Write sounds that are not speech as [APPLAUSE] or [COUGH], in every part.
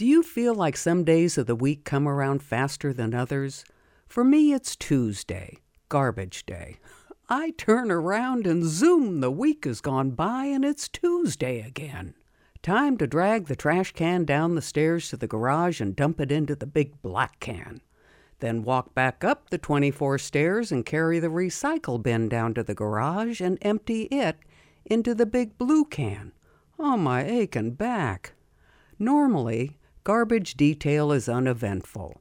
Do you feel like some days of the week come around faster than others? For me, it's Tuesday, garbage day. [LAUGHS] I turn around and zoom, the week has gone by and it's Tuesday again. Time to drag the trash can down the stairs to the garage and dump it into the big black can. Then walk back up the 24 stairs and carry the recycle bin down to the garage and empty it into the big blue can. Oh, my aching back. Normally, garbage detail is uneventful.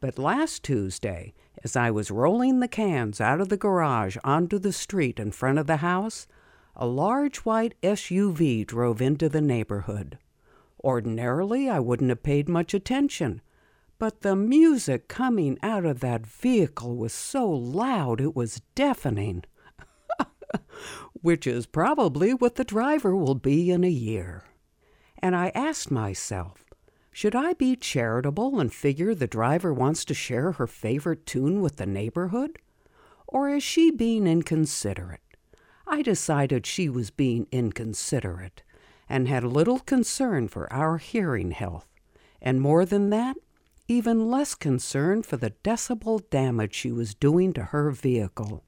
But last Tuesday, as I was rolling the cans out of the garage onto the street in front of the house, a large white SUV drove into the neighborhood. Ordinarily, I wouldn't have paid much attention, but the music coming out of that vehicle was so loud it was deafening. [LAUGHS] Which is probably what the driver will be in a year. And I asked myself, should I be charitable and figure the driver wants to share her favorite tune with the neighborhood? Or is she being inconsiderate? I decided she was being inconsiderate and had little concern for our hearing health, and more than that, even less concern for the decibel damage she was doing to her vehicle.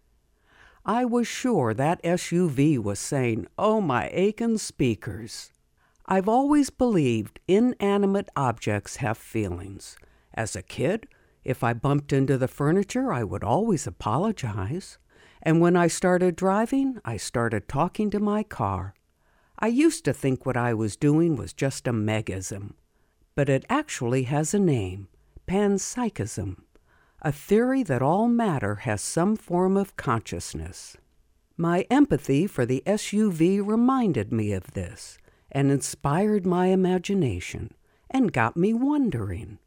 I was sure that SUV was saying, Oh, my aching speakers. I've always believed inanimate objects have feelings. As a kid, if I bumped into the furniture, I would always apologize. And when I started driving, I started talking to my car. I used to think what I was doing was just a megism, but it actually has a name panpsychism, a theory that all matter has some form of consciousness. My empathy for the SUV reminded me of this and inspired my imagination and got me wondering.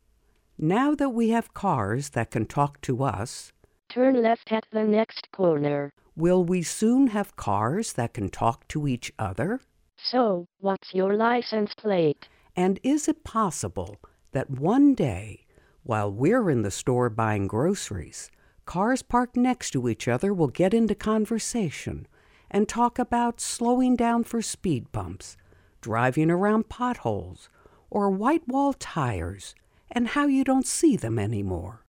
Now that we have cars that can talk to us, Turn left at the next corner. will we soon have cars that can talk to each other? So, what's your license plate? And is it possible that one day, while we're in the store buying groceries, cars parked next to each other will get into conversation and talk about slowing down for speed bumps, driving around potholes, or white wall tires, and how you don't see them anymore?